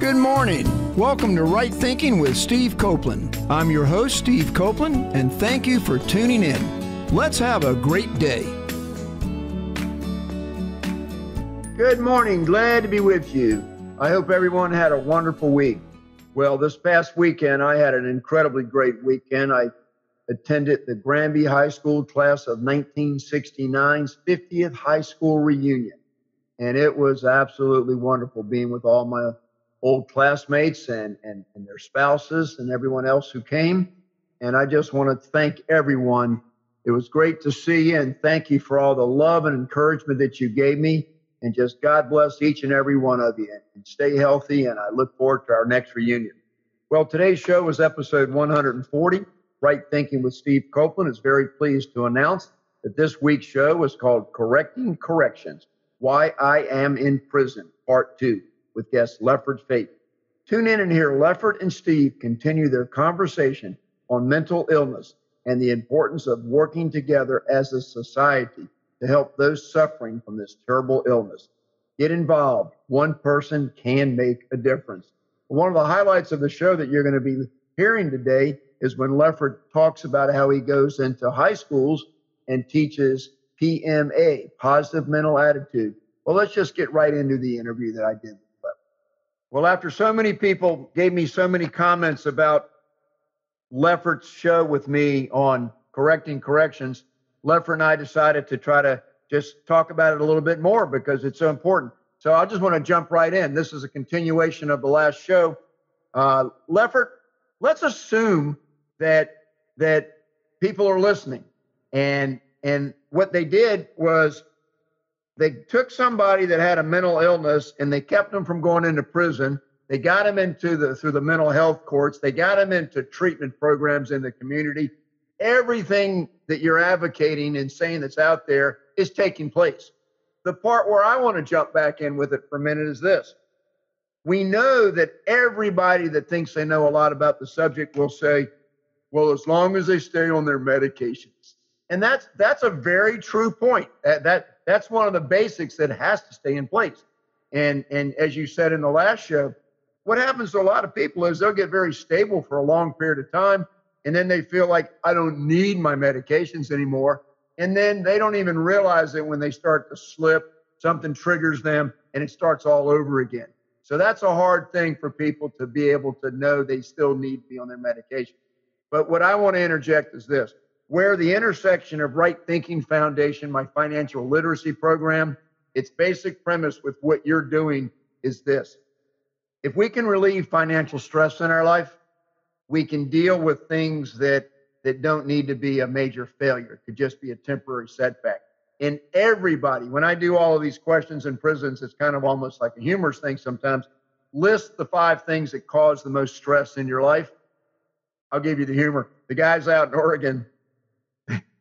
Good morning. Welcome to Right Thinking with Steve Copeland. I'm your host, Steve Copeland, and thank you for tuning in. Let's have a great day. Good morning. Glad to be with you. I hope everyone had a wonderful week. Well, this past weekend, I had an incredibly great weekend. I attended the Granby High School class of 1969's 50th high school reunion. And it was absolutely wonderful being with all my old classmates and, and, and their spouses and everyone else who came. And I just want to thank everyone. It was great to see you and thank you for all the love and encouragement that you gave me. And just God bless each and every one of you and stay healthy. And I look forward to our next reunion. Well, today's show was episode 140. Right Thinking with Steve Copeland is very pleased to announce that this week's show is called Correcting Corrections Why I Am in Prison, Part 2, with guest Lefford Fate. Tune in and hear Lefford and Steve continue their conversation on mental illness and the importance of working together as a society to help those suffering from this terrible illness. Get involved. One person can make a difference. One of the highlights of the show that you're going to be hearing today is when Lefford talks about how he goes into high schools and teaches PMA, positive mental attitude. Well, let's just get right into the interview that I did. Well, after so many people gave me so many comments about Lefford's show with me on correcting corrections, Lefford and I decided to try to just talk about it a little bit more because it's so important. So I just want to jump right in. This is a continuation of the last show. Uh, Lefford, let's assume that that people are listening, and and what they did was they took somebody that had a mental illness and they kept them from going into prison. They got them into the through the mental health courts. They got them into treatment programs in the community. Everything that you're advocating and saying that's out there is taking place. The part where I want to jump back in with it for a minute is this. We know that everybody that thinks they know a lot about the subject will say, well, as long as they stay on their medications. And that's that's a very true point. That, that that's one of the basics that has to stay in place. And and as you said in the last show, what happens to a lot of people is they'll get very stable for a long period of time and then they feel like I don't need my medications anymore and then they don't even realize it when they start to slip, something triggers them and it starts all over again. So that's a hard thing for people to be able to know they still need to be on their medication. But what I want to interject is this where the intersection of Right Thinking Foundation, my financial literacy program, its basic premise with what you're doing is this. If we can relieve financial stress in our life, we can deal with things that that don't need to be a major failure. It could just be a temporary setback. And everybody, when I do all of these questions in prisons, it's kind of almost like a humorous thing sometimes. List the five things that cause the most stress in your life. I'll give you the humor. The guys out in Oregon,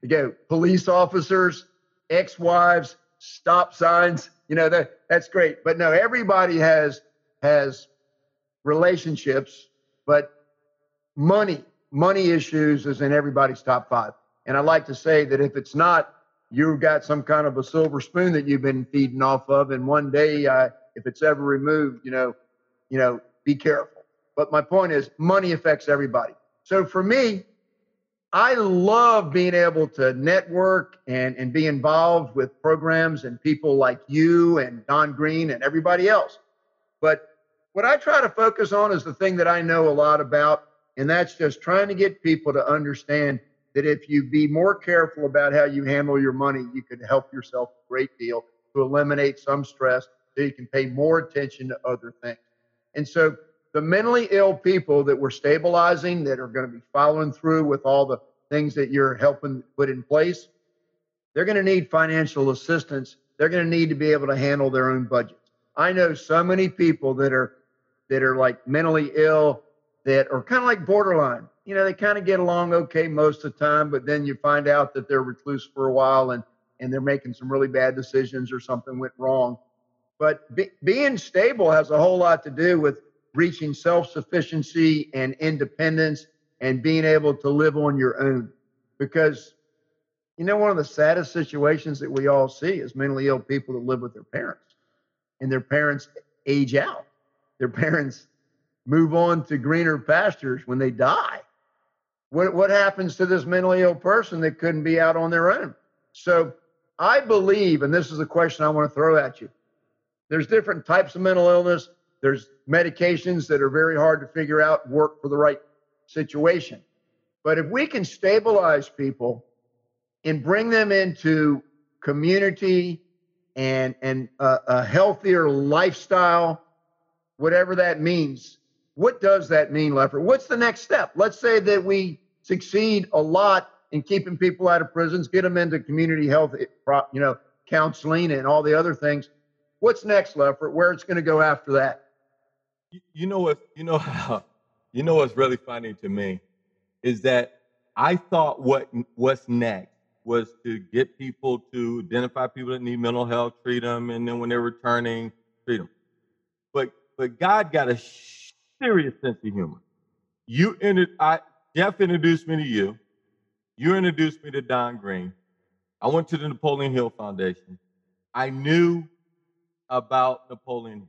they go police officers, ex-wives, stop signs. You know that that's great. But no, everybody has has relationships, but money money issues is in everybody's top five. And I like to say that if it's not, you've got some kind of a silver spoon that you've been feeding off of, and one day, uh, if it's ever removed, you know, you know, be careful. But my point is, money affects everybody. So for me, I love being able to network and, and be involved with programs and people like you and Don Green and everybody else. But what I try to focus on is the thing that I know a lot about, and that's just trying to get people to understand that if you be more careful about how you handle your money, you could help yourself a great deal to eliminate some stress so you can pay more attention to other things. And so the mentally ill people that we're stabilizing, that are going to be following through with all the things that you're helping put in place, they're going to need financial assistance. They're going to need to be able to handle their own budgets. I know so many people that are that are like mentally ill that are kind of like borderline. You know, they kind of get along okay most of the time, but then you find out that they're recluse for a while and and they're making some really bad decisions or something went wrong. But be, being stable has a whole lot to do with reaching self-sufficiency and independence and being able to live on your own. Because you know, one of the saddest situations that we all see is mentally ill people that live with their parents and their parents age out their parents move on to greener pastures when they die. What, what happens to this mentally ill person that couldn't be out on their own? So I believe, and this is a question I want to throw at you. There's different types of mental illness. There's medications that are very hard to figure out work for the right situation. But if we can stabilize people and bring them into community and and a, a healthier lifestyle, whatever that means, what does that mean, Lefford? What's the next step? Let's say that we succeed a lot in keeping people out of prisons, get them into community health, eh, you know, counseling and all the other things. What's next, Lefford? Where it's going to go after that? You know what? You know how? You know what's really funny to me is that I thought what what's next was to get people to identify people that need mental health, treat them, and then when they're returning, treat them. But but God got a serious sense of humor. You ended, I Jeff introduced me to you. You introduced me to Don Green. I went to the Napoleon Hill Foundation. I knew about Napoleon,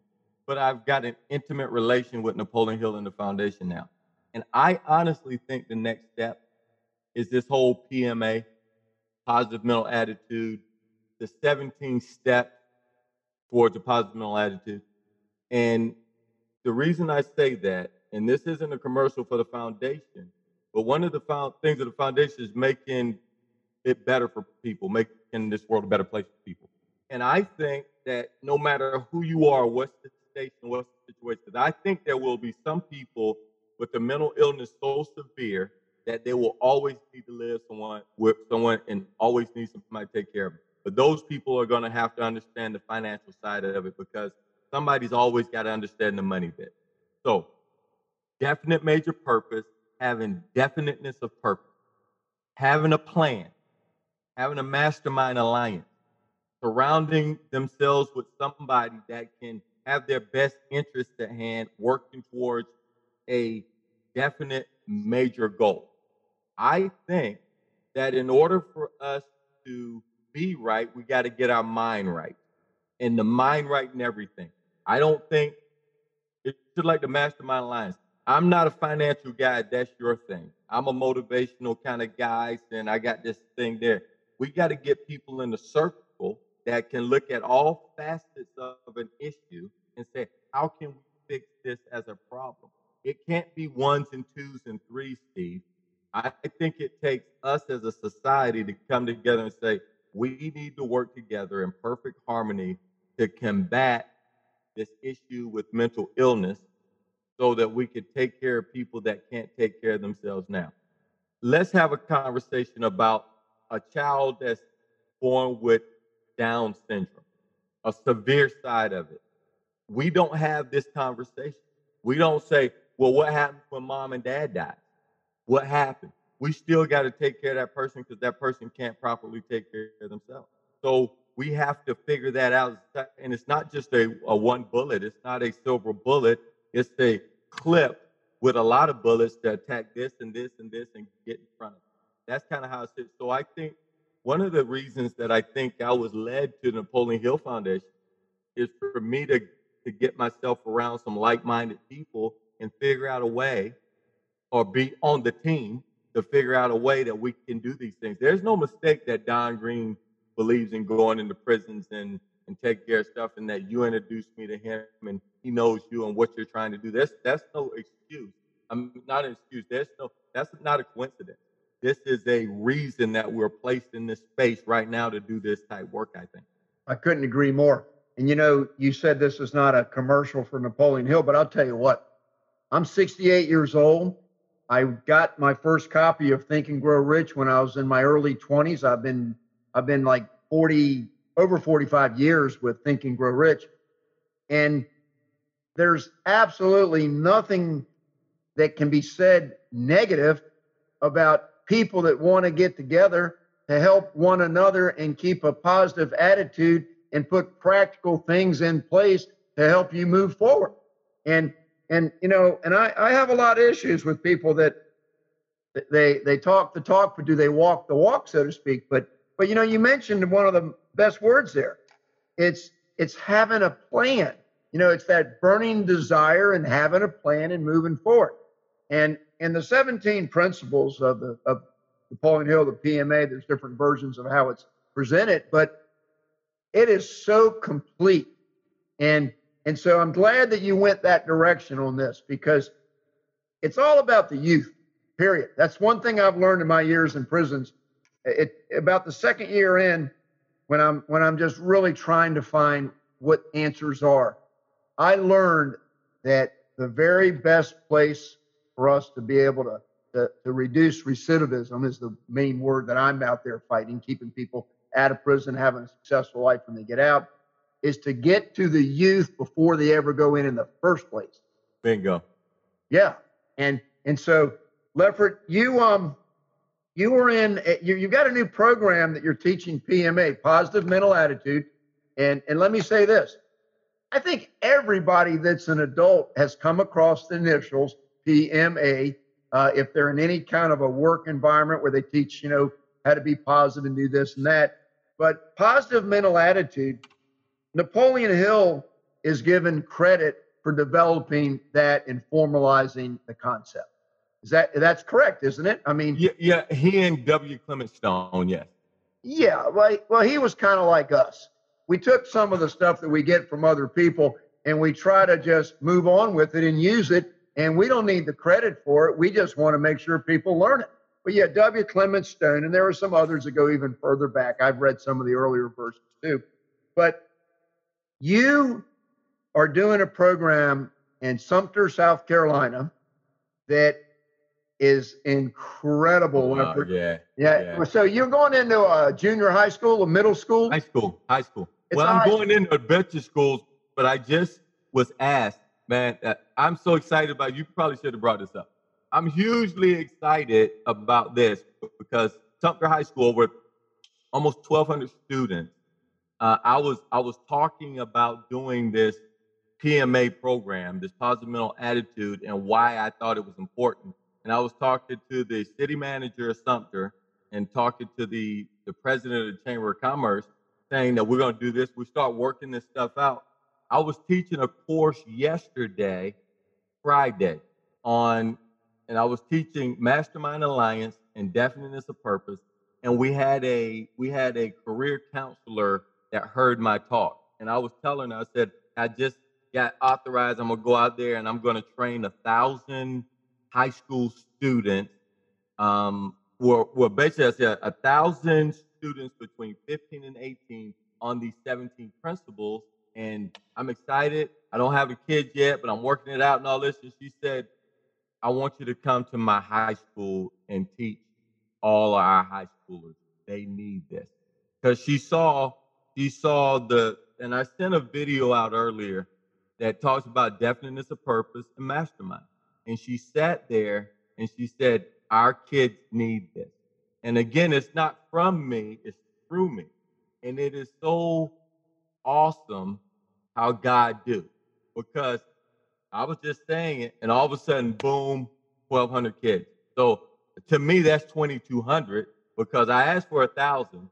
but I've got an intimate relation with Napoleon Hill and the foundation now. And I honestly think the next step is this whole PMA, positive mental attitude, the 17 steps towards a positive mental attitude. And the reason I say that, and this isn't a commercial for the foundation, but one of the things of the foundation is making it better for people, making this world a better place for people. And I think that no matter who you are, what's what's the situation, I think there will be some people with a mental illness so severe that they will always need to live someone with someone and always need somebody to take care of them. But those people are going to have to understand the financial side of it because somebody's always got to understand the money bit. So, definite major purpose, having definiteness of purpose, having a plan, having a mastermind alliance, surrounding themselves with somebody that can have their best interest at hand, working towards a definite major goal. I think that in order for us to be right, we got to get our mind right. And the mind right in everything. I don't think it's just like the mastermind alliance. I'm not a financial guy. That's your thing. I'm a motivational kind of guy, and I got this thing there. We got to get people in the circle that can look at all facets of an issue and say, how can we fix this as a problem? It can't be ones and twos and threes, Steve. I think it takes us as a society to come together and say, we need to work together in perfect harmony to combat this issue with mental illness so that we can take care of people that can't take care of themselves now. Let's have a conversation about a child that's born with Down syndrome, a severe side of it. We don't have this conversation. We don't say, well, what happens when mom and dad die? What happened? We still got to take care of that person because that person can't properly take care of themselves. So we have to figure that out. And it's not just a, a one bullet, it's not a silver bullet, it's a clip with a lot of bullets to attack this and this and this and get in front of it. That's kind of how it sits. So I think one of the reasons that I think I was led to the Napoleon Hill Foundation is for me to, to get myself around some like minded people and figure out a way or be on the team to figure out a way that we can do these things. There's no mistake that Don Green believes in going into prisons and and take care of stuff and that you introduced me to him and he knows you and what you're trying to do. That's that's no excuse. I'm not an excuse. There's no that's not a coincidence. This is a reason that we're placed in this space right now to do this type work, I think. I couldn't agree more. And you know, you said this is not a commercial for Napoleon Hill, but I'll tell you what, I'm 68 years old. I got my first copy of Think and Grow Rich when I was in my early 20s. I've been I've been like 40 over 45 years with Think and Grow Rich. And there's absolutely nothing that can be said negative about people that want to get together to help one another and keep a positive attitude and put practical things in place to help you move forward. And and you know, and I, I have a lot of issues with people that they they talk the talk, but do they walk the walk, so to speak? But but you know, you mentioned one of the best words there. It's it's having a plan. You know, it's that burning desire and having a plan and moving forward. And in the 17 principles of the of Napoleon Hill, the PMA, there's different versions of how it's presented, but it is so complete. And and so I'm glad that you went that direction on this because it's all about the youth, period. That's one thing I've learned in my years in prisons. It about the second year in, when I'm when I'm just really trying to find what answers are. I learned that the very best place for us to be able to, to, to reduce recidivism is the main word that I'm out there fighting, keeping people out of prison, having a successful life when they get out, is to get to the youth before they ever go in in the first place. Bingo. Yeah, and and so Lefford, you um you were in eh, you you got a new program that you're teaching PMA, positive mental attitude, and and let me say this, I think everybody that's an adult has come across the initials PMA. Uh, if they're in any kind of a work environment where they teach, you know, how to be positive and do this and that. But positive mental attitude, Napoleon Hill is given credit for developing that and formalizing the concept. Is that that's correct, isn't it? I mean, yeah, yeah. He and W. Clement Stone, yes. Yeah, well, well, he was kind of like us. We took some of the stuff that we get from other people and we try to just move on with it and use it. And we don't need the credit for it. We just want to make sure people learn it. But yeah, W. Clement Stone, and there are some others that go even further back. I've read some of the earlier versions too. But you are doing a program in Sumter, South Carolina that is incredible. Wow, yeah, yeah, yeah. So you're going into a junior high school, a middle school? High school, high school. It's well, I'm going into a bunch of schools, but I just was asked, man, uh, I'm so excited about you. Probably should have brought this up. I'm hugely excited about this because Sumter High School, with almost 1,200 students, uh, I was I was talking about doing this PMA program, this positive mental attitude, and why I thought it was important. And I was talking to the city manager of Sumter and talking to the the president of the Chamber of Commerce, saying that we're going to do this. We start working this stuff out. I was teaching a course yesterday, Friday, on, and I was teaching Mastermind Alliance and Definiteness of Purpose. And we had a we had a career counselor that heard my talk, and I was telling her, I said, I just got authorized. I'm gonna go out there and I'm gonna train a thousand high school students. Um, well, well, basically, I said a thousand students between 15 and 18 on these 17 principles. And I'm excited. I don't have a kid yet, but I'm working it out and all this. And she said, I want you to come to my high school and teach all of our high schoolers. They need this. Because she saw, she saw the, and I sent a video out earlier that talks about definiteness of purpose and mastermind. And she sat there and she said, Our kids need this. And again, it's not from me, it's through me. And it is so awesome how God do. Because I was just saying it, and all of a sudden, boom, 1,200 kids. So to me, that's 2,200 because I asked for a thousand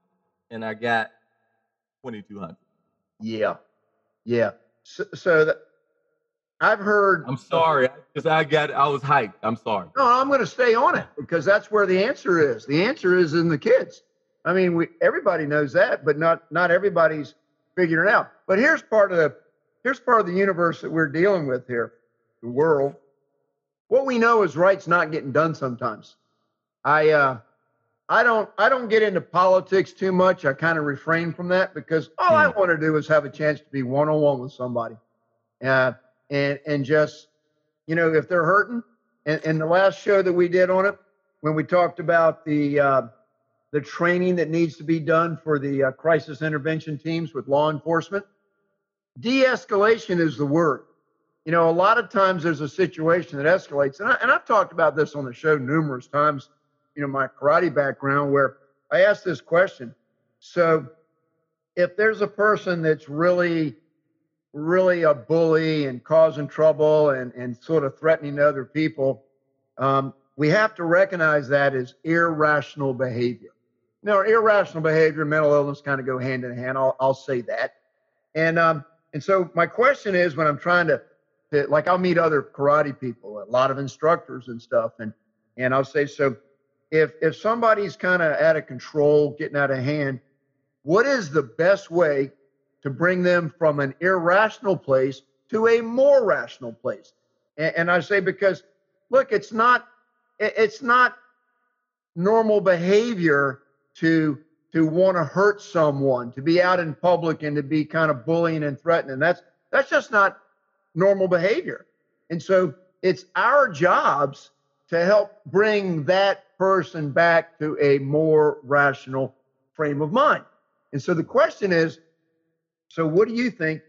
and I got 2,200. Yeah, yeah. So, so that I've heard. I'm sorry because I got I was hyped. I'm sorry. No, I'm going to stay on it because that's where the answer is. The answer is in the kids. I mean, we everybody knows that, but not not everybody's figuring it out. But here's part of the here's part of the universe that we're dealing with here, the world. What we know is right's not getting done sometimes. I uh, I don't I don't get into politics too much. I kind of refrain from that because all I hmm. want to do is have a chance to be one on one with somebody. Uh, and and just you know if they're hurting and, and the last show that we did on it when we talked about the uh, the training that needs to be done for the uh, crisis intervention teams with law enforcement de-escalation is the word you know a lot of times there's a situation that escalates and, I, and i've talked about this on the show numerous times you know my karate background where i asked this question so if there's a person that's really really a bully and causing trouble and, and sort of threatening other people, um, we have to recognize that as irrational behavior. Now, irrational behavior and mental illness kind of go hand in hand. I'll, I'll say that. And um, And so my question is when I'm trying to, to like I'll meet other karate people, a lot of instructors and stuff, and and I'll say, so if if somebody's kind of out of control, getting out of hand, what is the best way to bring them from an irrational place to a more rational place? And, and I say because look, it's not it's not normal behavior to to want to hurt someone, to be out in public and to be kind of bullying and threatening. That's that's just not normal behavior. And so it's our jobs to help bring that person back to a more rational frame of mind. And so the question is so what do you think?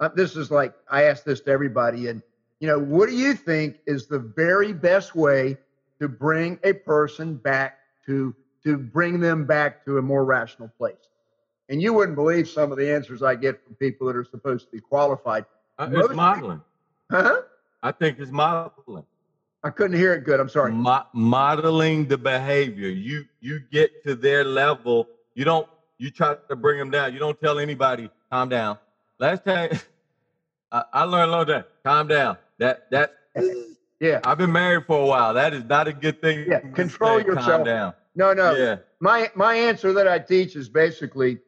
Uh, this is like I ask this to everybody and you know, what do you think is the very best way to bring a person back to to bring them back to a more rational place. And you wouldn't believe some of the answers I get from people that are supposed to be qualified. Uh, it's modeling. Huh? I think it's modeling. I couldn't hear it good. I'm sorry. Mo- modeling the behavior. You you get to their level. You don't. You try to bring them down. You don't tell anybody, calm down. Last time, I, I learned a long time. Calm down. That that. Yeah. I've been married for a while. That is not a good thing. Yeah. Control yourself. Calm down. No, no. Yeah. My my answer that I teach is basically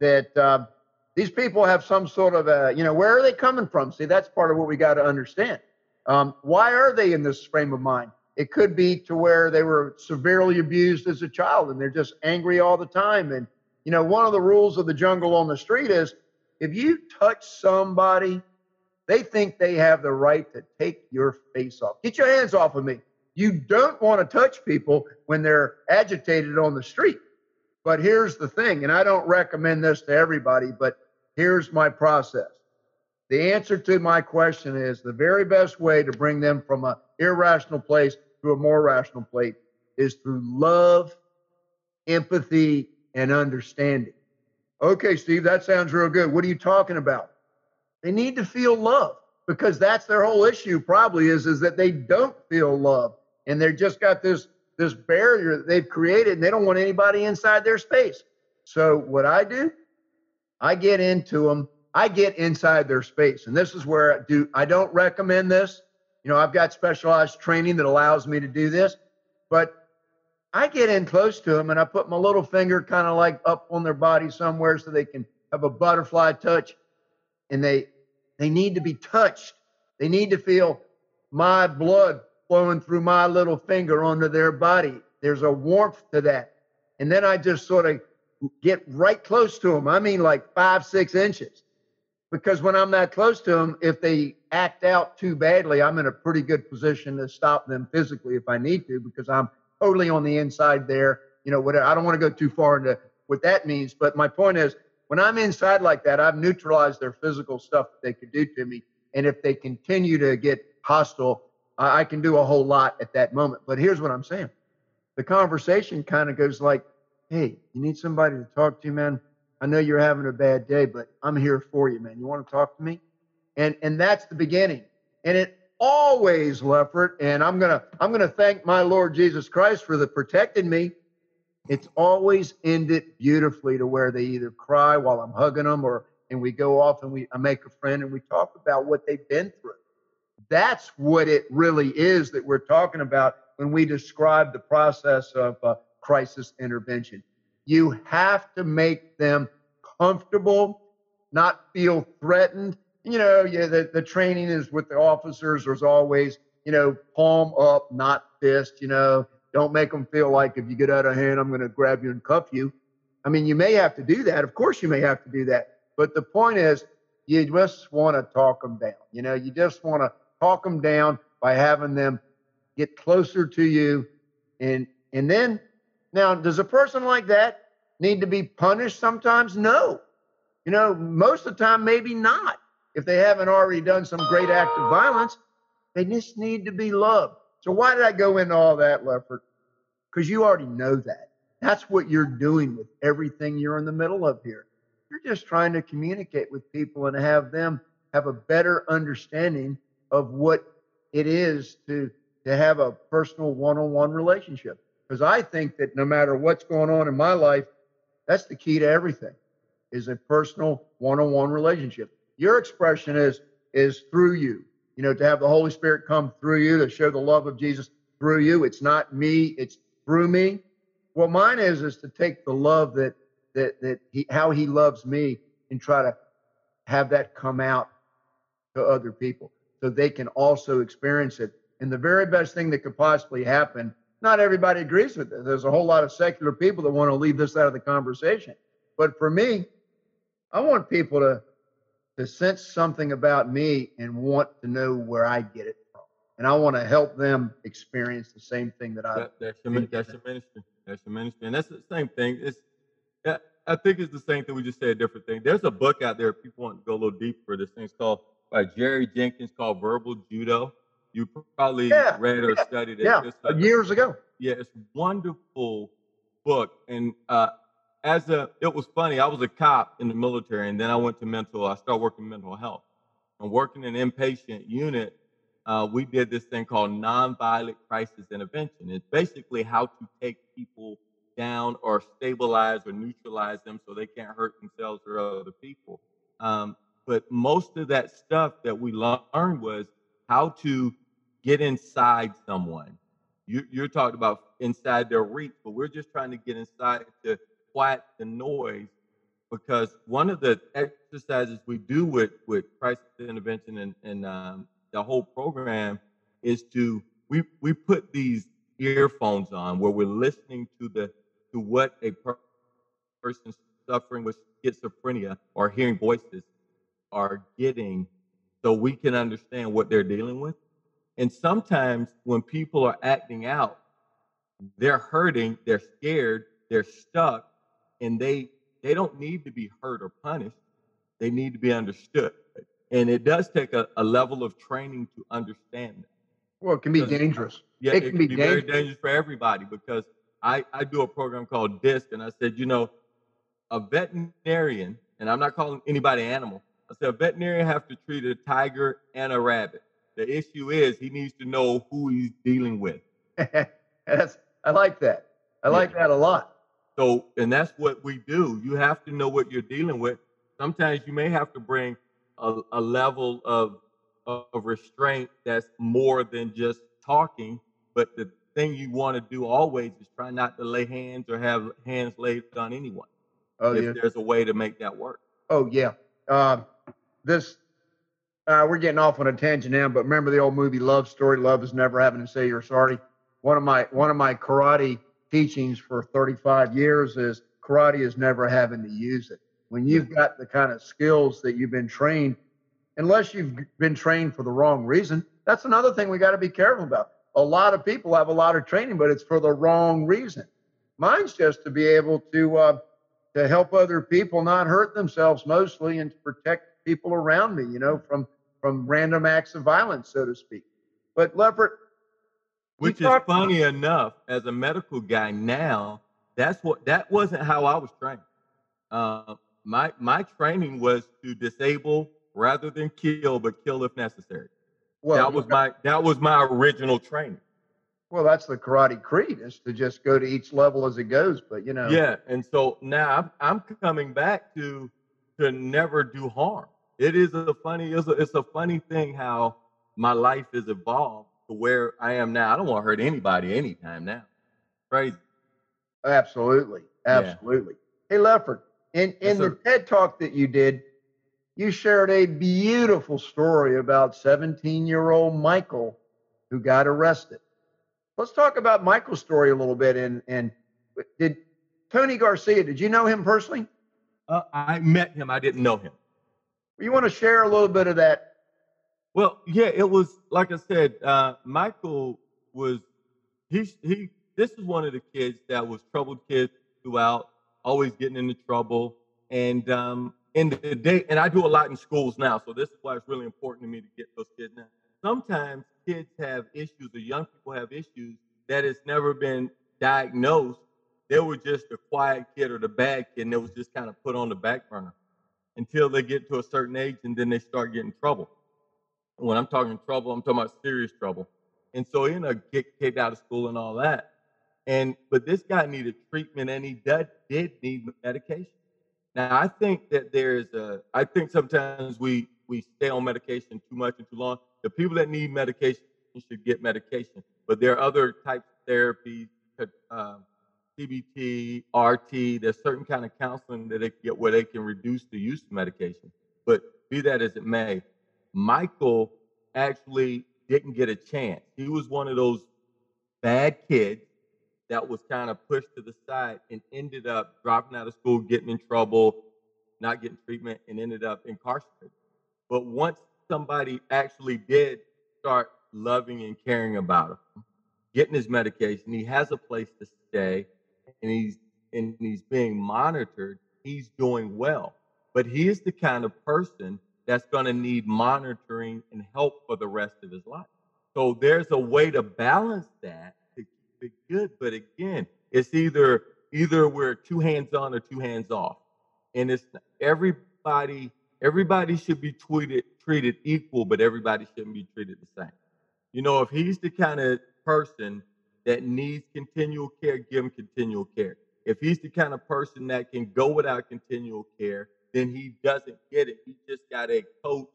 that uh, these people have some sort of a, you know, where are they coming from? See, that's part of what we got to understand. Um, why are they in this frame of mind? It could be to where they were severely abused as a child and they're just angry all the time. And, you know, one of the rules of the jungle on the street is if you touch somebody, they think they have the right to take your face off. Get your hands off of me. You don't want to touch people when they're agitated on the street. But here's the thing, and I don't recommend this to everybody, but here's my process. The answer to my question is the very best way to bring them from an irrational place to a more rational place is through love, empathy, and understanding. Okay, Steve, that sounds real good. What are you talking about? They need to feel love because that's their whole issue probably is is that they don't feel love and they've just got this this barrier that they've created and they don't want anybody inside their space. So what i do i get into them i get inside their space. And this is where i do i don't recommend this. You know i've got specialized training that allows me to do this but i get in close to them and i put my little finger kind of like up on their body somewhere so they can have a butterfly touch. And they they need to be touched. They need to feel my blood flowing through my little finger onto their body. There's a warmth to that. And then I just sort of get right close to them. I mean, like five, six inches. Because when I'm that close to them, if they act out too badly, I'm in a pretty good position to stop them physically if I need to, because I'm totally on the inside there. You know, whatever. I don't want to go too far into what that means. But my point is, when I'm inside like that, I've neutralized their physical stuff that they could do to me. And if they continue to get hostile, I, I can do a whole lot at that moment. But here's what I'm saying the conversation kind of goes like, hey, you need somebody to talk to, man. I know you're having a bad day, but I'm here for you, man. You want to talk to me? And and that's the beginning. And it always, Lefford, and I'm gonna I'm gonna thank my Lord Jesus Christ for the protecting me. It's always ended beautifully to where they either cry while I'm hugging them, or and we go off and we I make a friend and we talk about what they've been through. That's what it really is that we're talking about when we describe the process of uh, crisis intervention. You have to make them comfortable, not feel threatened. You know, yeah, the, the training is with the officers. There's always, you know, palm up, not fist. You know, don't make them feel like if you get out of hand, I'm going to grab you and cuff you. I mean, you may have to do that. Of course, you may have to do that. But the point is, you just want to talk them down. You know, you just want to talk them down by having them get closer to you. And and then now, does a person like that need to be punished sometimes? No. You know, most of the time, maybe not. If they haven't already done some great act of violence, they just need to be loved. So why did I go into all that, Lefford? Because you already know that. That's what you're doing with everything you're in the middle of here. You're just trying to communicate with people and have them have a better understanding of what it is to to have a personal one-on-one relationship because i think that no matter what's going on in my life that's the key to everything is a personal one-on-one relationship Your expression is is through you. You know, to have the Holy Spirit come through you to show the love of Jesus through you. It's not me, it's through me. What mine is is to take the love that that that he how he loves me and try to have that come out to other people so they can also experience it. And the very best thing that could possibly happen, not everybody agrees with it. There's a whole lot of secular people that want to leave this out of the conversation. But for me, I want people to to sense something about me and want to know where I get it from. And I want to help them experience the same thing that I That, that's your that's your ministry. That's your ministry, and that's the same thing. It's I think it's the same thing. We just say a different thing. There's a book out there. if People want to go a little deeper. For this thing's called by Jerry Jenkins called Verbal Judo. You probably Yeah, read or yeah, studied it. yeah, a- years ago. yeah, it's a wonderful book. And uh, as a, it was funny. I was a cop in the military, and then I went to mental. I started working mental health. And working in an inpatient unit, uh, we did this thing called nonviolent crisis intervention. It's basically how to take people down or stabilize or neutralize them so they can't hurt themselves or other people. Um, but most of that stuff that we learned was how to get inside someone. You, you're talking about inside their reach, but we're just trying to get inside to quiet the noise because one of the exercises we do with with crisis intervention and, and um, the whole program is to we we put these earphones on where we're listening to the to what a per- person suffering with schizophrenia or hearing voices are getting so we can understand what they're dealing with and sometimes when people are acting out they're hurting they're scared they're stuck and they they don't need to be hurt or punished they need to be understood and it does take a, a level of training to understand that Well, it can be Because- dangerous. yeah It it, can be be, very dangerous. dangerous for everybody because i i do a program called disc and i said you know a veterinarian and i'm not calling anybody animal i said a veterinarian have to treat a tiger and a rabbit the issue is he needs to know who he's dealing with That's I like that. I Yeah. like that a lot. So, and that's what we do. You have to know what you're dealing with. Sometimes you may have to bring a, a level of, of restraint that's more than just talking. But the thing you want to do always is try not to lay hands or have hands laid on anyone. Oh if yeah. there's a way to make that work. Oh yeah. Uh, this uh, we're getting off on a tangent now, but remember the old movie Love Story? Love is never having to say you're sorry. One of my one of my karate teachings for 35 years is karate is never having to use it. When you've got the kind of skills that you've been trained, unless you've been trained for the wrong reason, that's another thing we got to be careful about. A lot of people have a lot of training, but it's for the wrong reason. Mine's just to be able to uh, to help other people not hurt themselves mostly and to protect people around me, you know, from from random acts of violence, so to speak. But you Which is funny enough, as a medical guy now, that's what that wasn't how I was trained. Uh, my my training was to disable rather than kill, but kill if necessary. well, that was my that was my original training. well, that's the karate creed is to just go to each level as it goes. But you know, Yeah, and so now I'm, I'm coming back to to never do harm. It is a funny it's a, it's a funny thing how my life has evolved to where I am now. I don't want to hurt anybody anytime now. Crazy. Absolutely. Yeah. Absolutely. Hey, Lefford, in, Yes, in the. TED talk that you did, you shared a beautiful story about 17 year old Michael who got arrested. Let's talk about Michael's story a little bit. And, and did Tony Garcia, did you know him personally? Uh, I met him. I didn't know him. You want to share a little bit of that? Well, yeah, it was like I said. Uh, Michael was he he. This is one of the kids that was troubled kid throughout, always getting into trouble. And um, in the day, and I do a lot in schools now, so this is why it's really important to me to get those kids now. Sometimes kids have issues, or young people have issues that has never been diagnosed. They were just a quiet kid or the bad kid, and it was just kind of put on the back burner until they get to a certain age, and then they start getting trouble when I'm talking trouble, I'm talking about serious trouble. And so he ended up get kicked out of school and all that. And but this guy needed treatment and he did, did need medication. Now, I think that there's a, I think sometimes we we stay on medication too much and too long. The people that need medication should get medication, but there are other types of therapies, uh, CBT, RT. There's certain kind of counseling that they get where they can reduce the use of medication. But be that as it may, Michael actually didn't get a chance. He was one of those bad kids that was kind of pushed to the side and ended up dropping out of school, getting in trouble, not getting treatment, and ended up incarcerated. But once somebody actually did start loving and caring about him, getting his medication, he has a place to stay, and he's and he's being monitored, he's doing well. But he is the kind of person that's going to need monitoring and help for the rest of his life. So there's a way to balance that to keep it good. But again, it's either either we're two hands on or two hands off. And it's everybody, everybody should be treated treated equal, but everybody shouldn't be treated the same. You know, if he's the kind of person that needs continual care, give him continual care. If he's the kind of person that can go without continual care, then he doesn't get it. He just got a coach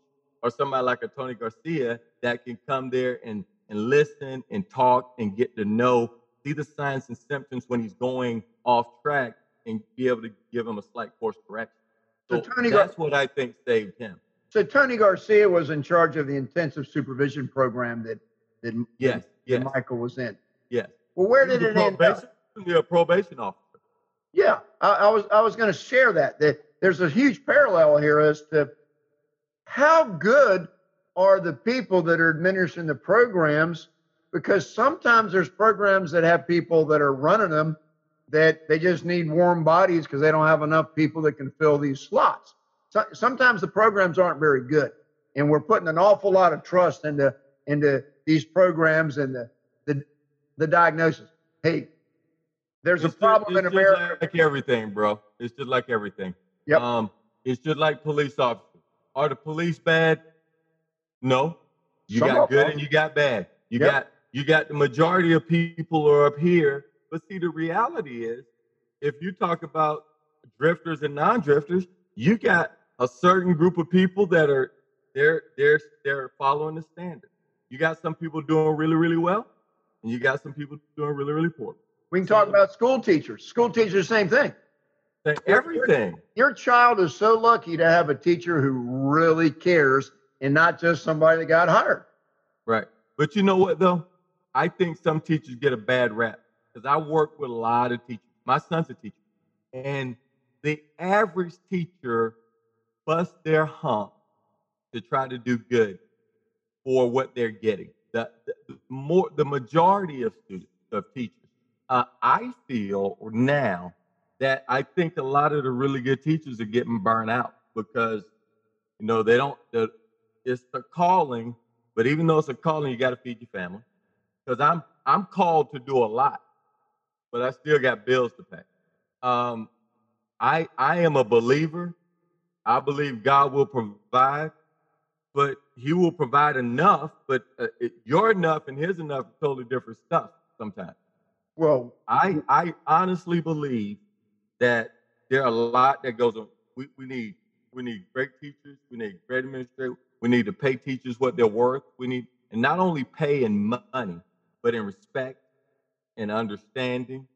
or somebody like a Tony Garcia that can come there and, and listen and talk and get to know, see the signs and symptoms when he's going off track and be able to give him a slight course correction. So, so Tony that's Gar- what I think saved him. So Tony Garcia was in charge of the intensive supervision program that that, yes, that, yes. that Michael was in. Yes. Well, where did it end up? A probation officer. Yeah, I, I was I was going to share that. That there's a huge parallel here as to how good are the people that are administering the programs because sometimes there's programs that have people that are running them that they just need warm bodies because they don't have enough people that can fill these slots. So, sometimes the programs aren't very good, and we're putting an awful lot of trust into into these programs and the the, the diagnosis. Hey, there's it's a problem just, in America. like everything, bro. It's just like everything. Yep. Um, it's just like police officers. Are the police bad? No. You Some got good them. and you got bad. You yep. got you got the majority of people are up here. But see, the reality is, if you talk about drifters and non-drifters, you got a certain group of people that are they're they're they're following the standard. You got some people doing really, really well, and you got some people doing really, really poor. We can talk about school teachers. School teachers, same thing. Everything. Your, your, child is so lucky to have a teacher who really cares and not just somebody that got hired. Right. But you know what, though? I think some teachers get a bad rap because I work with a lot of teachers. My son's a teacher. And the average teacher busts their hump to try to do good for what they're getting. The, the, more, the majority of students, of teachers, uh, I feel now that I think a lot of the really good teachers are getting burned out because you know they don't. It's the calling, but even though it's a calling, you got to feed your family. Because I'm I'm called to do a lot, but I still got bills to pay. Um, I I am a believer. I believe God will provide, but He will provide enough. But uh, it, your enough and His enough is totally different stuff sometimes. Well, I I honestly believe that there are a lot that goes on. We, we need we need great teachers. We need great administrators. We need to pay teachers what they're worth. We need and not only pay in money, but in respect and understanding,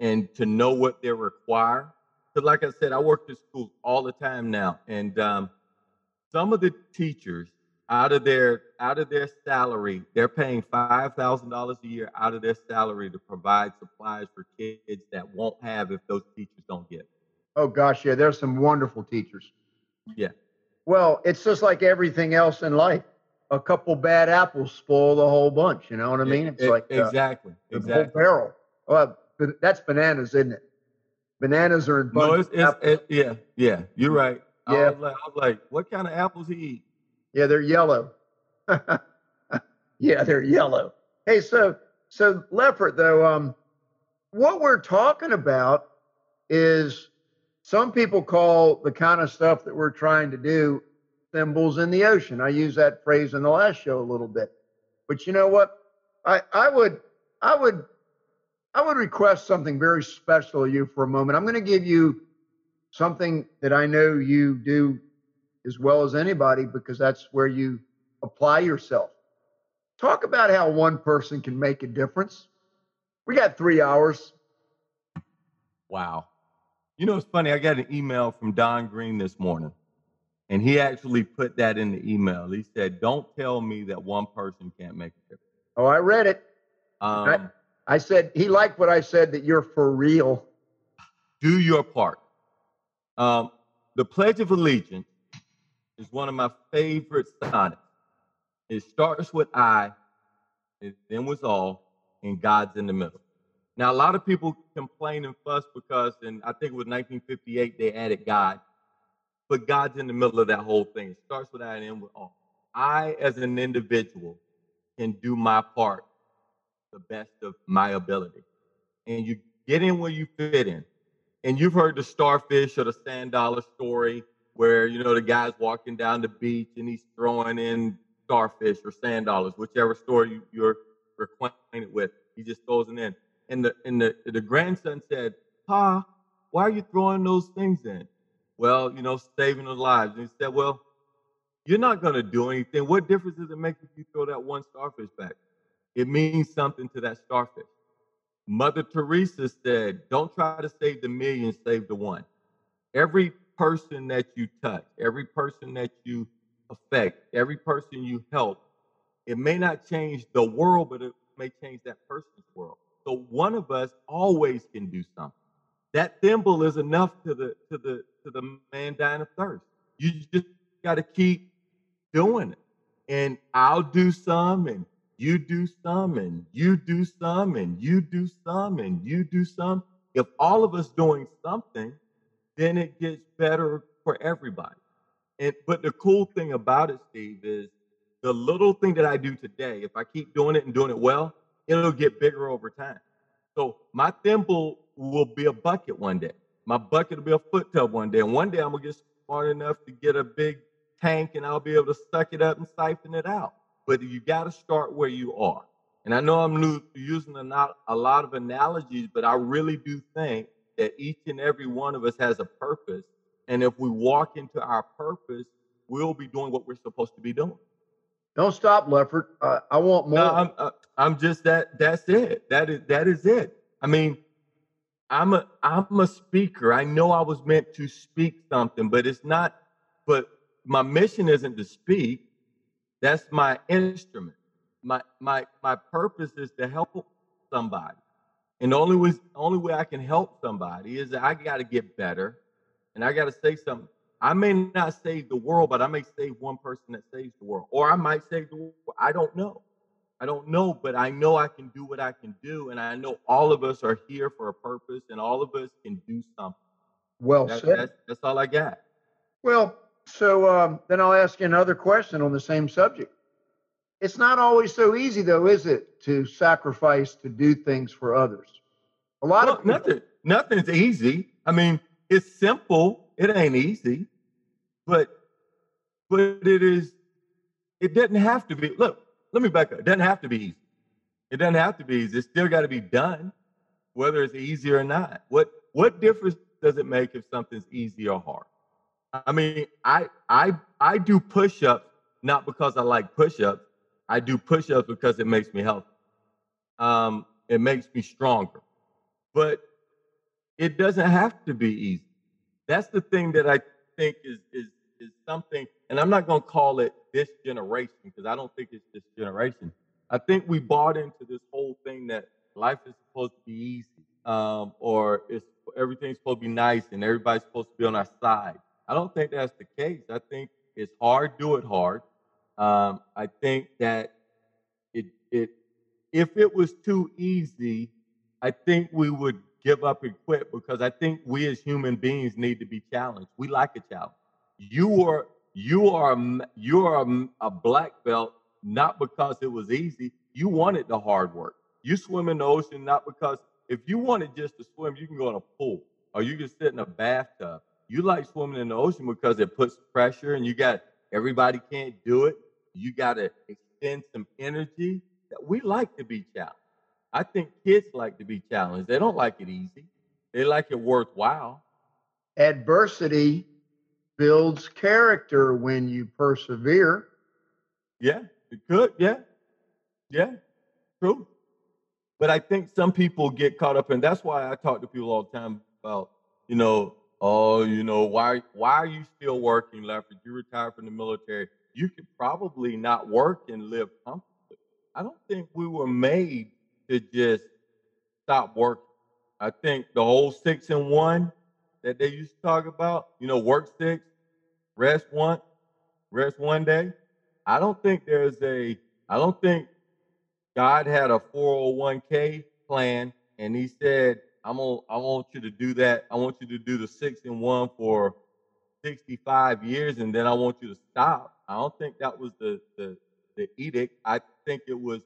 and to know what they require. Because, like I said, I work in schools all the time now, and um, some of the teachers out of their out of their salary, they're paying five thousand dollars a year out of their salary to provide supplies for kids that won't have if those teachers don't get. Oh gosh, yeah, there's some wonderful teachers. Yeah. Well, it's just like everything else in life. A couple bad apples spoil the whole bunch. You know what I mean? It's it, like exactly, uh, exactly. barrel. Well, that's bananas, isn't it? Bananas are in no, it's, it's it, yeah, yeah. You're right. Yeah. I was, like, I was like, what kind of apples he eat? Yeah, they're yellow. yeah, they're yellow. Hey, so so Lefford though, um, what we're talking about is some people call the kind of stuff that we're trying to do thimbles in the ocean. I use that phrase in the last show a little bit. But you know what? I I would I would I would request something very special of you for a moment. I'm going to give you something that I know you do as well as anybody because that's where you apply yourself. Talk about how one person can make a difference. We got three hours. Wow. You know, it's funny. I got an email from Don Green this morning, and he actually put that in the email. He said, Don't tell me that one person can't make a difference. Oh, I read it. Um, I, I said, he liked what I said that you're for real. do your part. Um, the Pledge of Allegiance is one of my favorite sonnets. It starts with I, it then with all, and God's in the middle. Now, a lot of people complain and fuss because, in I think it was 1958, they added God, but God's in the middle of that whole thing. It starts with I and ends with all. I, as an individual, can do my part the best of my ability. And you get in where you fit in. And you've heard the starfish or the sand dollar story where, you know, the guy's walking down the beach and he's throwing in starfish or sand dollars, whichever story you, you're acquainted with. He just throws it in. And the and the, the grandson said, Pa, why are you throwing those things in? Well, you know, saving the lives. And he said, Well, you're not going to do anything. What difference does it make if you throw that one starfish back? It means something to that starfish. Mother Teresa said, Don't try to save the million, save the one. Every person that you touch, every person that you affect, every person you help, it may not change the world, but it may change that person's world. So one of us always can do something. That thimble is enough to the to the to the man dying of thirst. You just got to keep doing it. And I'll do some, and you do some, and you do some, and you do some, and you do some. If all of us doing something, then it gets better for everybody. And but the cool thing about it, Steve, is the little thing that I do today, if I keep doing it and doing it well, it'll get bigger over time. So my thimble will be a bucket one day. My bucket will be a foot tub one day. And one day I'm gonna get smart enough to get a big tank and I'll be able to suck it up and siphon it out. But you got to start where you are. And I know I'm using a, not, a lot of analogies, but I really do think that each and every one of us has a purpose. And if we walk into our purpose, we'll be doing what we're supposed to be doing. Don't stop, Lefford. Uh, I want more. No, I'm uh, I'm just that. That's it. That is that is it. I mean, I'm a I'm a speaker. I know I was meant to speak something, but it's not. But my mission isn't to speak. That's my instrument. My my my purpose is to help somebody, and the only way only way I can help somebody is that I got to get better, and I got to say something. I may not save the world, but I may save one person that saves the world, or I might save the world. I don't know. I don't know, but I know I can do what I can do, and I know all of us are here for a purpose, and all of us can do something. well That, said. that's that's all I got. Well, so um, then I'll ask you another question on the same subject. It's not always so easy, though, is it, to sacrifice to do things for others? A lot Well, of people, nothing nothing's easy. I mean, it's simple. It ain't easy, but but it is. It doesn't have to be. Look, let me back up. It doesn't have to be easy. It doesn't have to be easy. It's still got to be done, whether it's easy or not. What what difference does it make if something's easy or hard? I mean, I I I do push-ups not because I like push-ups. I do push-ups because it makes me healthy. Um, it makes me stronger. But it doesn't have to be easy. That's the thing that I think is is is something, and I'm not gonna call it this generation because I don't think it's this generation. I think we bought into this whole thing that life is supposed to be easy, um, or it's everything's supposed to be nice and everybody's supposed to be on our side. I don't think that's the case. I think it's hard, do it hard. Um, I think that it it if it was too easy, I think we would give up and quit because I think we as human beings need to be challenged. We like a challenge. You are you are you are a black belt not because it was easy. You wanted the hard work. You swim in the ocean not because if you wanted just to swim, you can go in a pool or you can sit in a bathtub. You like swimming in the ocean because it puts pressure and you got everybody can't do it. You got to extend some energy. We like to be challenged. I think kids like to be challenged. They don't like it easy. They like it worthwhile. adversity builds character when you persevere. Yeah, it could. Yeah, yeah, true. But I think some people get caught up, and that's why I talk to people all the time about, you know, oh, you know, why why are you still working, Lefford? You retired from the military. You could probably not work and live comfortably. I don't think we were made to just stop working. I think the whole six and one that they used to talk about, you know, work six, rest one, rest one day. I don't think there's a, I don't think God had a 401k plan and he said, I'm gonna, I want you to do that. I want you to do the six and one for 65 years and then I want you to stop. I don't think that was the, the, the edict. I think it was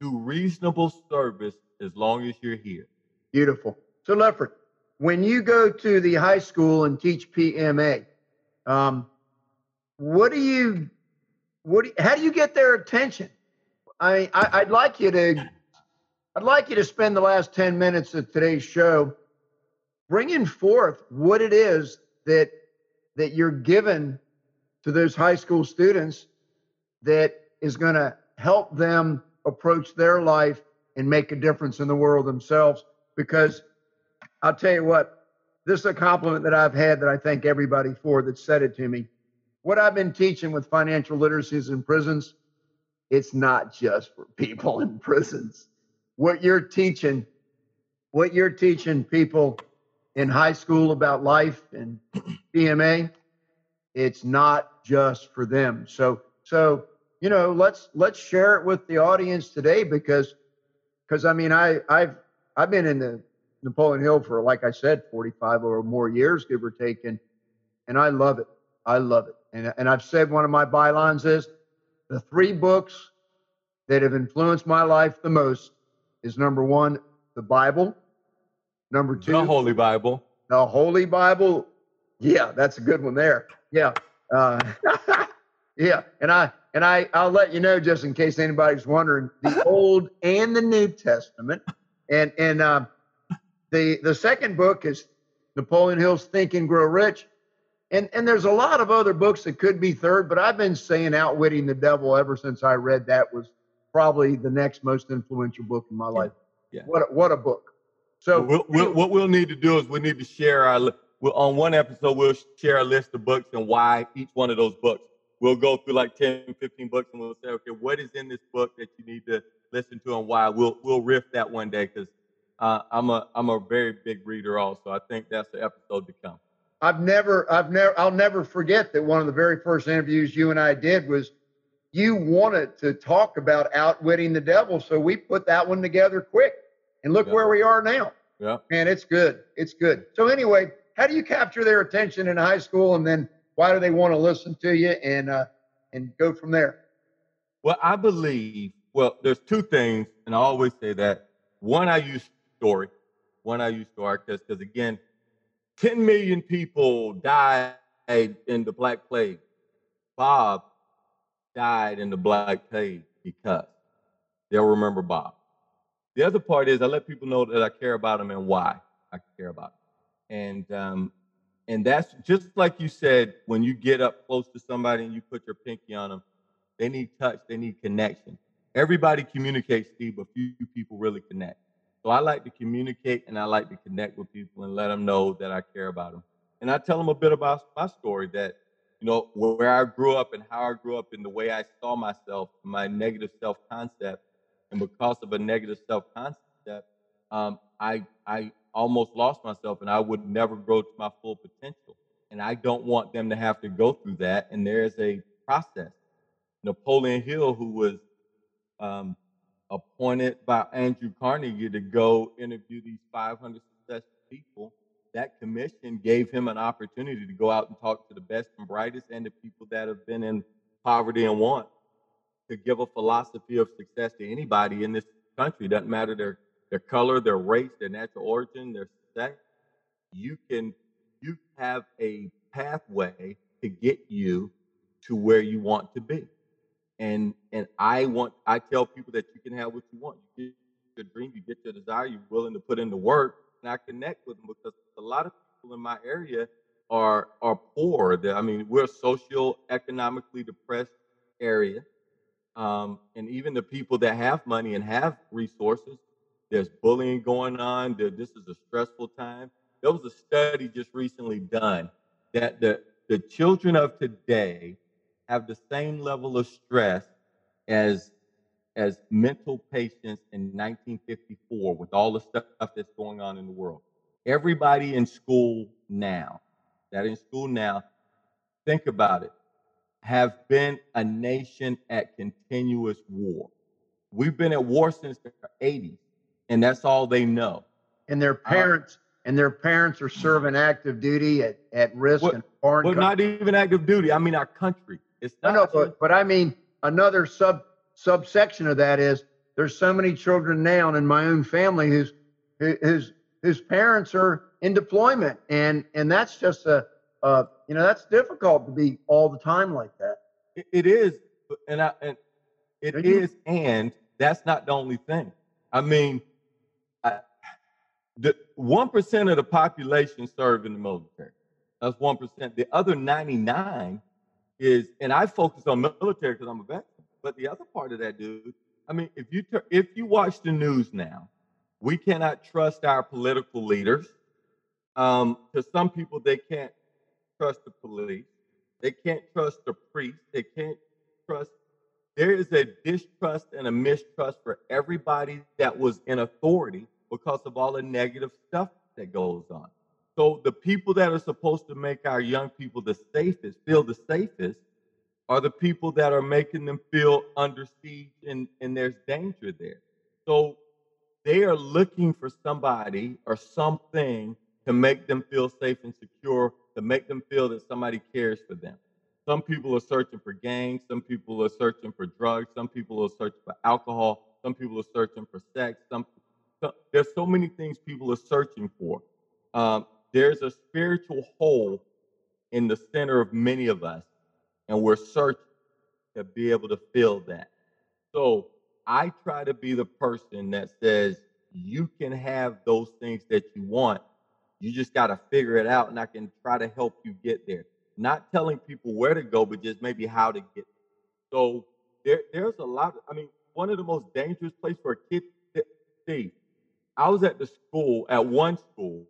do reasonable service as long as you're here. Beautiful. So, Lefford, when you go to the high school and teach PMA, um, what do you, what do how do you get their attention? I, I I'd like you to, I'd like you to spend the last ten minutes of today's show bringing forth what it is that that you're given to those high school students that is going to help them approach their life and make a difference in the world themselves because I'll tell you what, this is a compliment that I've had that I thank everybody for that said it to me. What I've been teaching with financial literacies in prisons, it's not just for people in prisons. What you're teaching, what you're teaching people in high school about life and PMA, it's not just for them. So, so you know, let's let's share it with the audience today because because I mean I I've I've been in the Napoleon Hill for, like I said, 45 or more years, give or take. And, and I love it. I love it. And, and I've said one of my bylines is the three books that have influenced my life the most is number one, the Bible. Number two, the Holy Bible. The Holy Bible. Yeah, that's a good one there. Yeah. Uh, yeah. And I, and I, I'll let you know just in case anybody's wondering the Old and the New Testament. And, and, um, the the second book is Napoleon Hill's Think and Grow Rich. And and there's a lot of other books that could be third, but I've been saying Outwitting the Devil ever since I read that was probably the next most influential book in my life. Yeah. What a, what a book. So we'll, we'll, what we'll need to do is we need to share our we'll, on one episode we'll share a list of books and why each one of those books. We'll go through like 10, 15 books and we'll say, okay, what is in this book that you need to listen to and why? We'll we'll riff that one day because uh, I'm a I'm a very big reader also. I think that's the episode to come. I've never I've never I'll never forget that one of the very first interviews you and I did was you wanted to talk about outwitting the devil, so we put that one together quick. And look where we are now. Yeah. Man, it's good. It's good. So anyway, how do you capture their attention in high school and then why do they want to listen to you and uh and go from there? Well, I believe well, there's two things, and I always say that. One, I use story. One I use story because again, 10 million people died in the Black Plague. Bob died in the Black Plague because they'll remember Bob. The other part is I let people know that I care about them and why I care about them. And um, and that's just like you said, when you get up close to somebody and you put your pinky on them, they need touch, they need connection. Everybody communicates, Steve, but few people really connect. So I like to communicate and I like to connect with people and let them know that I care about them. And I tell them a bit about my story that, you know, where I grew up and how I grew up and the way I saw myself, my negative self concept. And because of a negative self concept, um, I, I almost lost myself and I would never grow to my full potential. And I don't want them to have to go through that. And there's a process. Napoleon Hill, who was um, appointed by Andrew Carnegie to go interview these 500 successful people. That commission gave him an opportunity to go out and talk to the best and brightest and the people that have been in poverty and want to give a philosophy of success to anybody in this country. It doesn't matter their their color, their race, their natural origin, their sex. You can you have a pathway to get you to where you want to be and and I want I tell people that you can have what you want. You get your dream, you get your desire, you're willing to put in the work, and I connect with them because lot of people in my area are are poor. I mean, we're a social economically depressed area, um, and even the people that have money and have resources, there's bullying going on. There, this is a stressful time. There was a study just recently done that the the children of today have the same level of stress as as mental patients in 1954 with all the stuff that's going on in the world. Everybody in school now, that in school now, think about it, have been a nation at continuous war. We've been at war since the 80s, and that's all they know. And their uh, parents uh, and their parents are serving active duty at, at risk what, in foreign But not even active duty. I mean our country. It's not no, no, but, but I mean another sub subsection of that is there's so many children now and in my own family whose whose whose parents are in deployment, and and that's just a uh, you know that's difficult to be all the time like that. it, it is, and I and it is, and that's not the only thing. I mean, I, the one percent of the population serve in the military. That's one percent. The other ninety nine is, and I focus on military because I'm a veteran. But the other part of that, dude, I mean, if you if you watch the news now, we cannot trust our political leaders. Um, to some people, they can't trust the police. They can't trust the priest. They can't trust. There is a distrust and a mistrust for everybody that was in authority because of all the negative stuff that goes on. So the people that are supposed to make our young people the safest, feel the safest, are the people that are making them feel under siege and, and there's danger there. So they are looking for somebody or something to make them feel safe and secure, to make them feel that somebody cares for them. Some people are searching for gangs, some people are searching for drugs, some people are searching for alcohol, some people are searching for sex. Some, some there's so many things people are searching for. Um, there's a spiritual hole in the center of many of us and we're searching to be able to fill that. So I try to be the person that says you can have those things that you want. You just got to figure it out, and I can try to help you get there. Not telling people where to go, but just maybe how to get there. So there, there's a lot. Of, I mean, one of the most dangerous places for a kid. See, I was at the school at one school,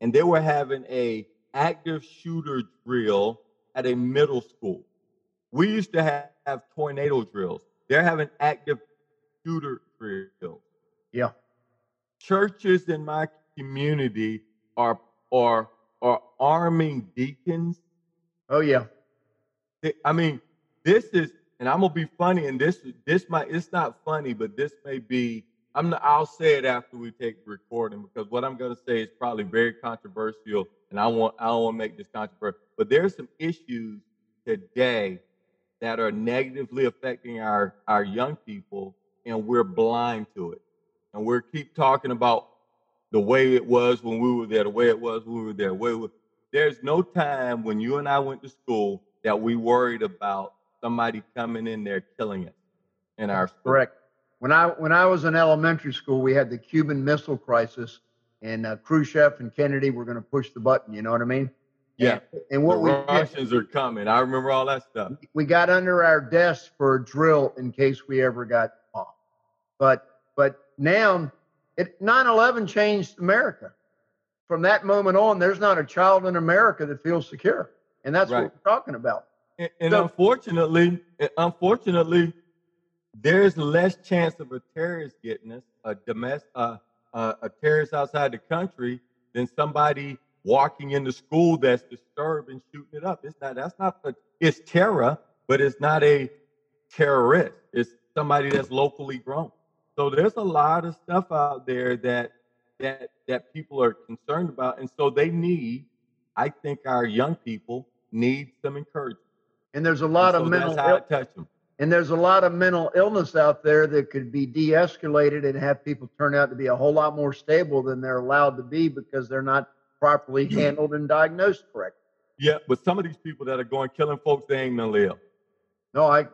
and they were having a active shooter drill at a middle school. We used to have, have tornado drills. They're having active shooter drills. Yeah. Churches in my community are are are arming deacons. Oh yeah. I mean, this is, and I'm gonna be funny, and this this might it's not funny, but this may be. I'm not, I'll say it after we take the recording because what I'm gonna say is probably very controversial, and I want I don't want to make this controversial. But there's some issues today that are negatively affecting our, our young people, and we're blind to it. And we keep talking about the way it was when we were there, the way it was when we were there. Way There's no time when you and I went to school that we worried about somebody coming in there killing us in our school. Correct. When I when I was in elementary school, we had the Cuban Missile Crisis, and uh, Khrushchev and Kennedy were going to push the button. You know what I mean? Yeah. And what the we Russians did, are coming. I remember all that stuff. We got under our desks for a drill in case we ever got. But but now it 9/11 changed America. From that moment on, there's not a child in America that feels secure, and that's right. what we're talking about. And, and so, unfortunately, unfortunately, there's less chance of a terrorist getting us, a domestic, uh, uh, a terrorist outside the country, than somebody walking into school that's disturbed and shooting it up. It's not that's not a, it's terror, but it's not a terrorist. It's somebody that's locally grown. So there's a lot of stuff out there that that that people are concerned about, and so they need. I think our young people need some encouragement. And there's a lot and of mental. That's how I touch them. And there's a lot of mental illness out there that could be de-escalated and have people turn out to be a whole lot more stable than they're allowed to be because they're not properly handled and diagnosed correctly. Yeah, but some of these people that are going killing folks, they ain't mentally ill. No, I,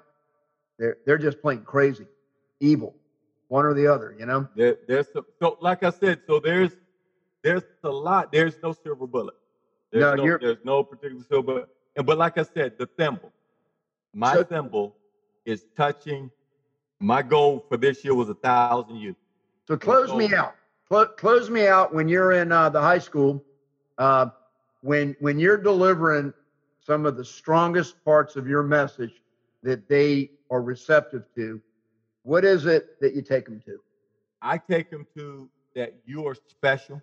they're they're just plain crazy, evil, one or the other. You know. There, there's some, so like I said, so there's there's a lot. There's no silver bullet. There's No, no, you're there's no particular syllable. And but like I said, the thimble. My so thimble is touching. My goal for this year was a thousand youth. so close me out. Clo- close me out when you're in uh, the high school. Uh, when when you're delivering some of the strongest parts of your message that they are receptive to, what is it that you take them to? I take them to that you are special,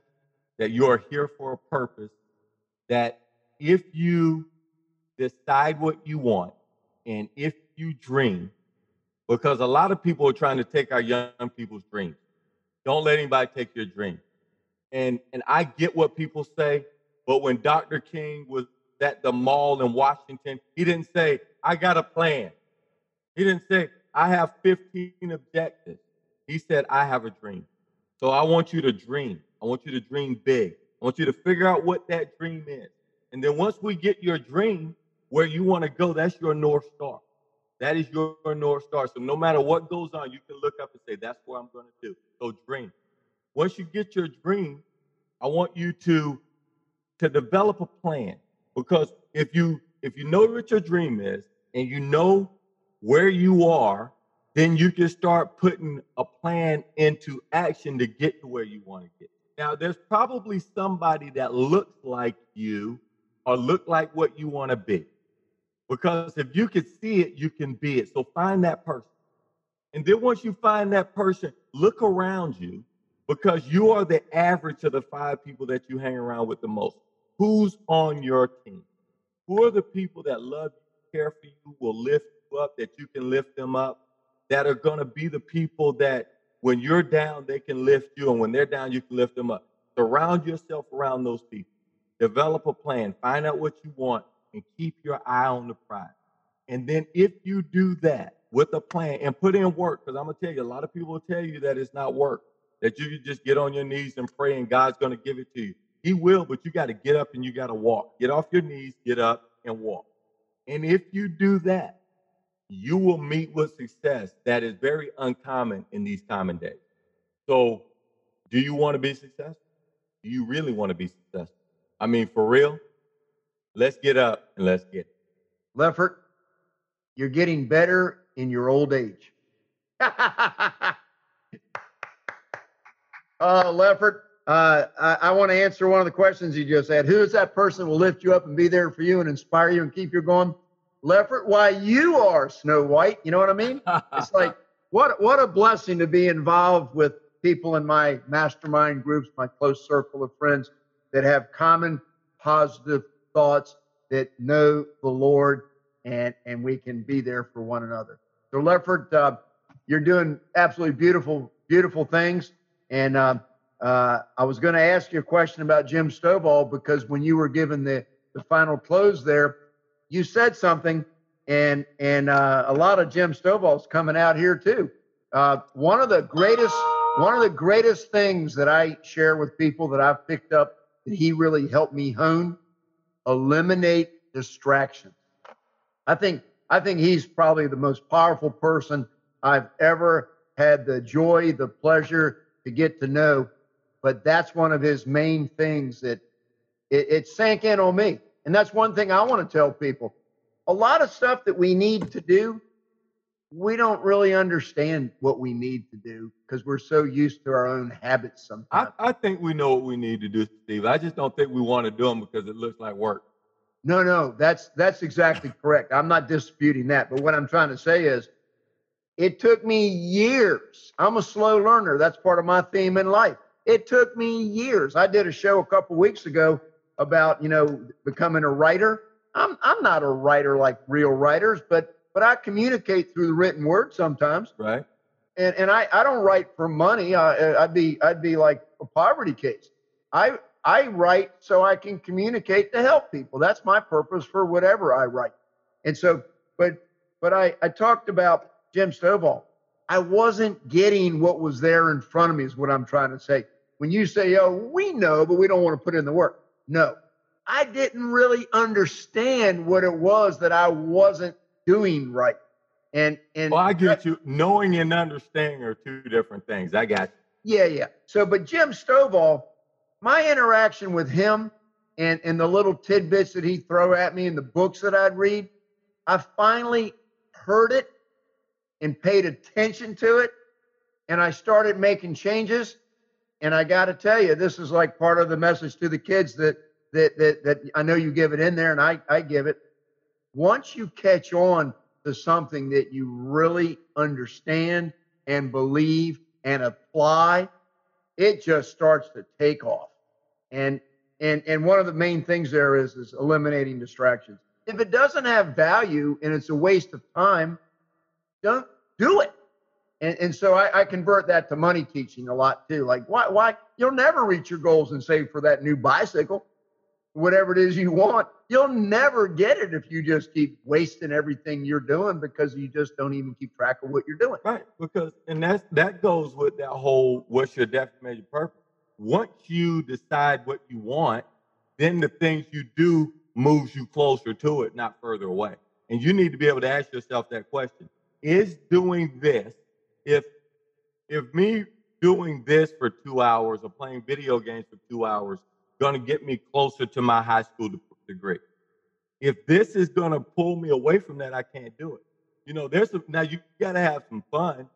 that you are here for a purpose, that if you decide what you want and if you dream, because a lot of people are trying to take our young people's dreams. Don't let anybody take your dream. And and I get what people say, but when Dr. King was at the mall in Washington, he didn't say, I got a plan. He didn't say, I have 15 objectives. He said, I have a dream. So I want you to dream. I want you to dream big. I want you to figure out what that dream is. And then once we get your dream where you want to go, that's your North Star. That is your North Star. So no matter what goes on, you can look up and say, that's what I'm going to do. So dream. Once you get your dream, I want you to to develop a plan because if you if you know what your dream is and you know where you are then you can start putting a plan into action to get to where you want to get now there's probably somebody that looks like you or look like what you want to be because if you can see it you can be it so find that person and then once you find that person look around you because you are the average of the five people that you hang around with the most. Who's on your team? Who are the people that love you, care for you, will lift you up, that you can lift them up, that are going to be the people that when you're down, they can lift you, and when they're down, you can lift them up. Surround yourself around those people. Develop a plan, find out what you want, and keep your eye on the prize. And then if you do that with a plan and put in work, because I'm gonna tell you, a lot of people will tell you that it's not work, that you just get on your knees and pray and God's gonna give it to you. He will, but you got to get up and you got to walk. Get off your knees, get up and walk. And if you do that, you will meet with success that is very uncommon in these common days. So, do you want to be successful? Do you really want to be successful? I mean, for real, let's get up and let's get it. Lefford, you're getting better in your old age. Oh, Lefford, uh, I, I want to answer one of the questions you just had. Who is that person who will lift you up and be there for you and inspire you and keep you going? Lefford, why you are Snow White. You know what I mean? It's like what what a blessing to be involved with people in my mastermind groups, my close circle of friends that have common positive thoughts that know the Lord and and we can be there for one another. So Lefford, uh, you're doing absolutely beautiful, beautiful things. And uh, uh, I was going to ask you a question about Jim Stovall because when you were given the, the final close there, you said something, and and uh, a lot of Jim Stovall's coming out here too. Uh, one of the greatest one of the greatest things that I share with people that I've picked up that he really helped me hone eliminate distractions. I think I think he's probably the most powerful person I've ever had the joy, the pleasure to get to know. But that's one of his main things that it, it sank in on me. And that's one thing I want to tell people. A lot of stuff that we need to do, we don't really understand what we need to do because we're so used to our own habits I, sometimes. I think we know what we need to do, Steve. I just don't think we want to do them because it looks like work. No, no, that's that's exactly correct. I'm not disputing that, but what I'm trying to say is it took me years. I'm a slow learner. That's part of my theme in life. It took me years. I did a show a couple weeks ago about, you know, becoming a writer. I'm I'm not a writer like real writers, but but I communicate through the written word sometimes. Right? And and I I don't write for money. I I'd be I'd be like a poverty case. I I write so I can communicate to help people. That's my purpose for whatever I write. And so, but but I I talked about Jim Stovall. I wasn't getting what was there in front of me, is what I'm trying to say. When you say, oh, we know, but we don't want to put in the work. No, I didn't really understand what it was that I wasn't doing right. And and Well, I get you. Knowing and understanding are two different things. I got you. Yeah, yeah. So, but Jim Stovall, my interaction with him and, and the little tidbits that he'd throw at me in the books that I'd read, I finally heard it and paid attention to it. And I started making changes. And I got to tell you, this is like part of the message to the kids that that that that I know you give it in there, and I I give it. Once you catch on to something that you really understand and believe and apply, it just starts to take off. And and and one of the main things there is is eliminating distractions. If it doesn't have value and it's a waste of time, don't do it. And, and so I, I convert that to money teaching a lot too. Like why why you'll never reach your goals and save for that new bicycle, whatever it is you want. You'll never get it if you just keep wasting everything you're doing because you just don't even keep track of what you're doing. Right. Because and that's that goes with that whole what's your definition purpose. Once you decide what you want, then the things you do moves you closer to it, not further away. And you need to be able to ask yourself that question. Is doing this, if if me doing this for two hours or playing video games for two hours to get me closer to my high school degree. If this is to pull me away from that, I can't do it. You know, there's some, now you got to have some fun.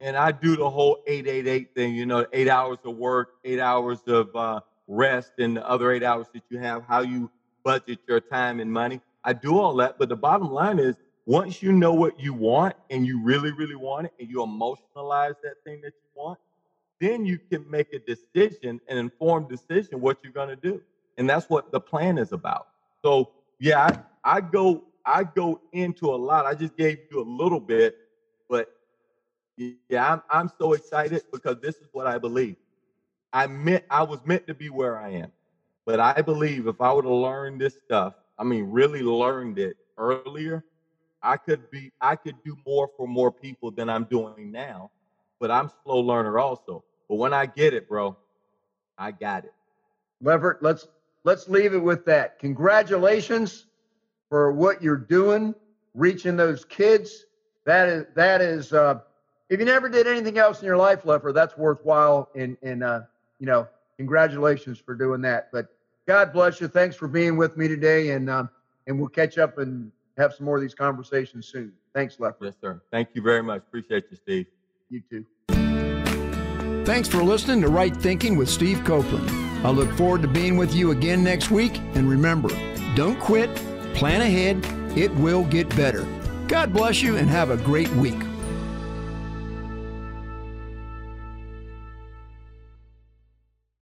And I do the whole 888 thing, you know, eight hours of work, eight hours of uh, rest, and the other eight hours that you have, how you budget your time and money. I do all that. But the bottom line is once you know what you want and you really, really want it and you emotionalize that thing that you want, then you can make a decision, an informed decision, what you're going to do. And that's what the plan is about. So yeah, I, I go I go into a lot. I just gave you a little bit, but yeah, I'm I'm so excited because this is what I believe. I meant I was meant to be where I am. But I believe if I would have learned this stuff, I mean really learned it earlier, I could be I could do more for more people than I'm doing now. But I'm slow learner also. But when I get it, bro, I got it. Lefford, let's let's leave it with that. Congratulations for what you're doing, reaching those kids. That is that is uh, if you never did anything else in your life, Lever, that's worthwhile. And and uh, you know, congratulations for doing that. But God bless you. Thanks for being with me today, and um, and we'll catch up and have some more of these conversations soon. Thanks, Lever. Yes, sir. Thank you very much. Appreciate you, Steve. You too. Thanks for listening to Right Thinking with Steve Copeland. I look forward to being with you again next week. And remember, don't quit, plan ahead, it will get better. God bless you and have a great week.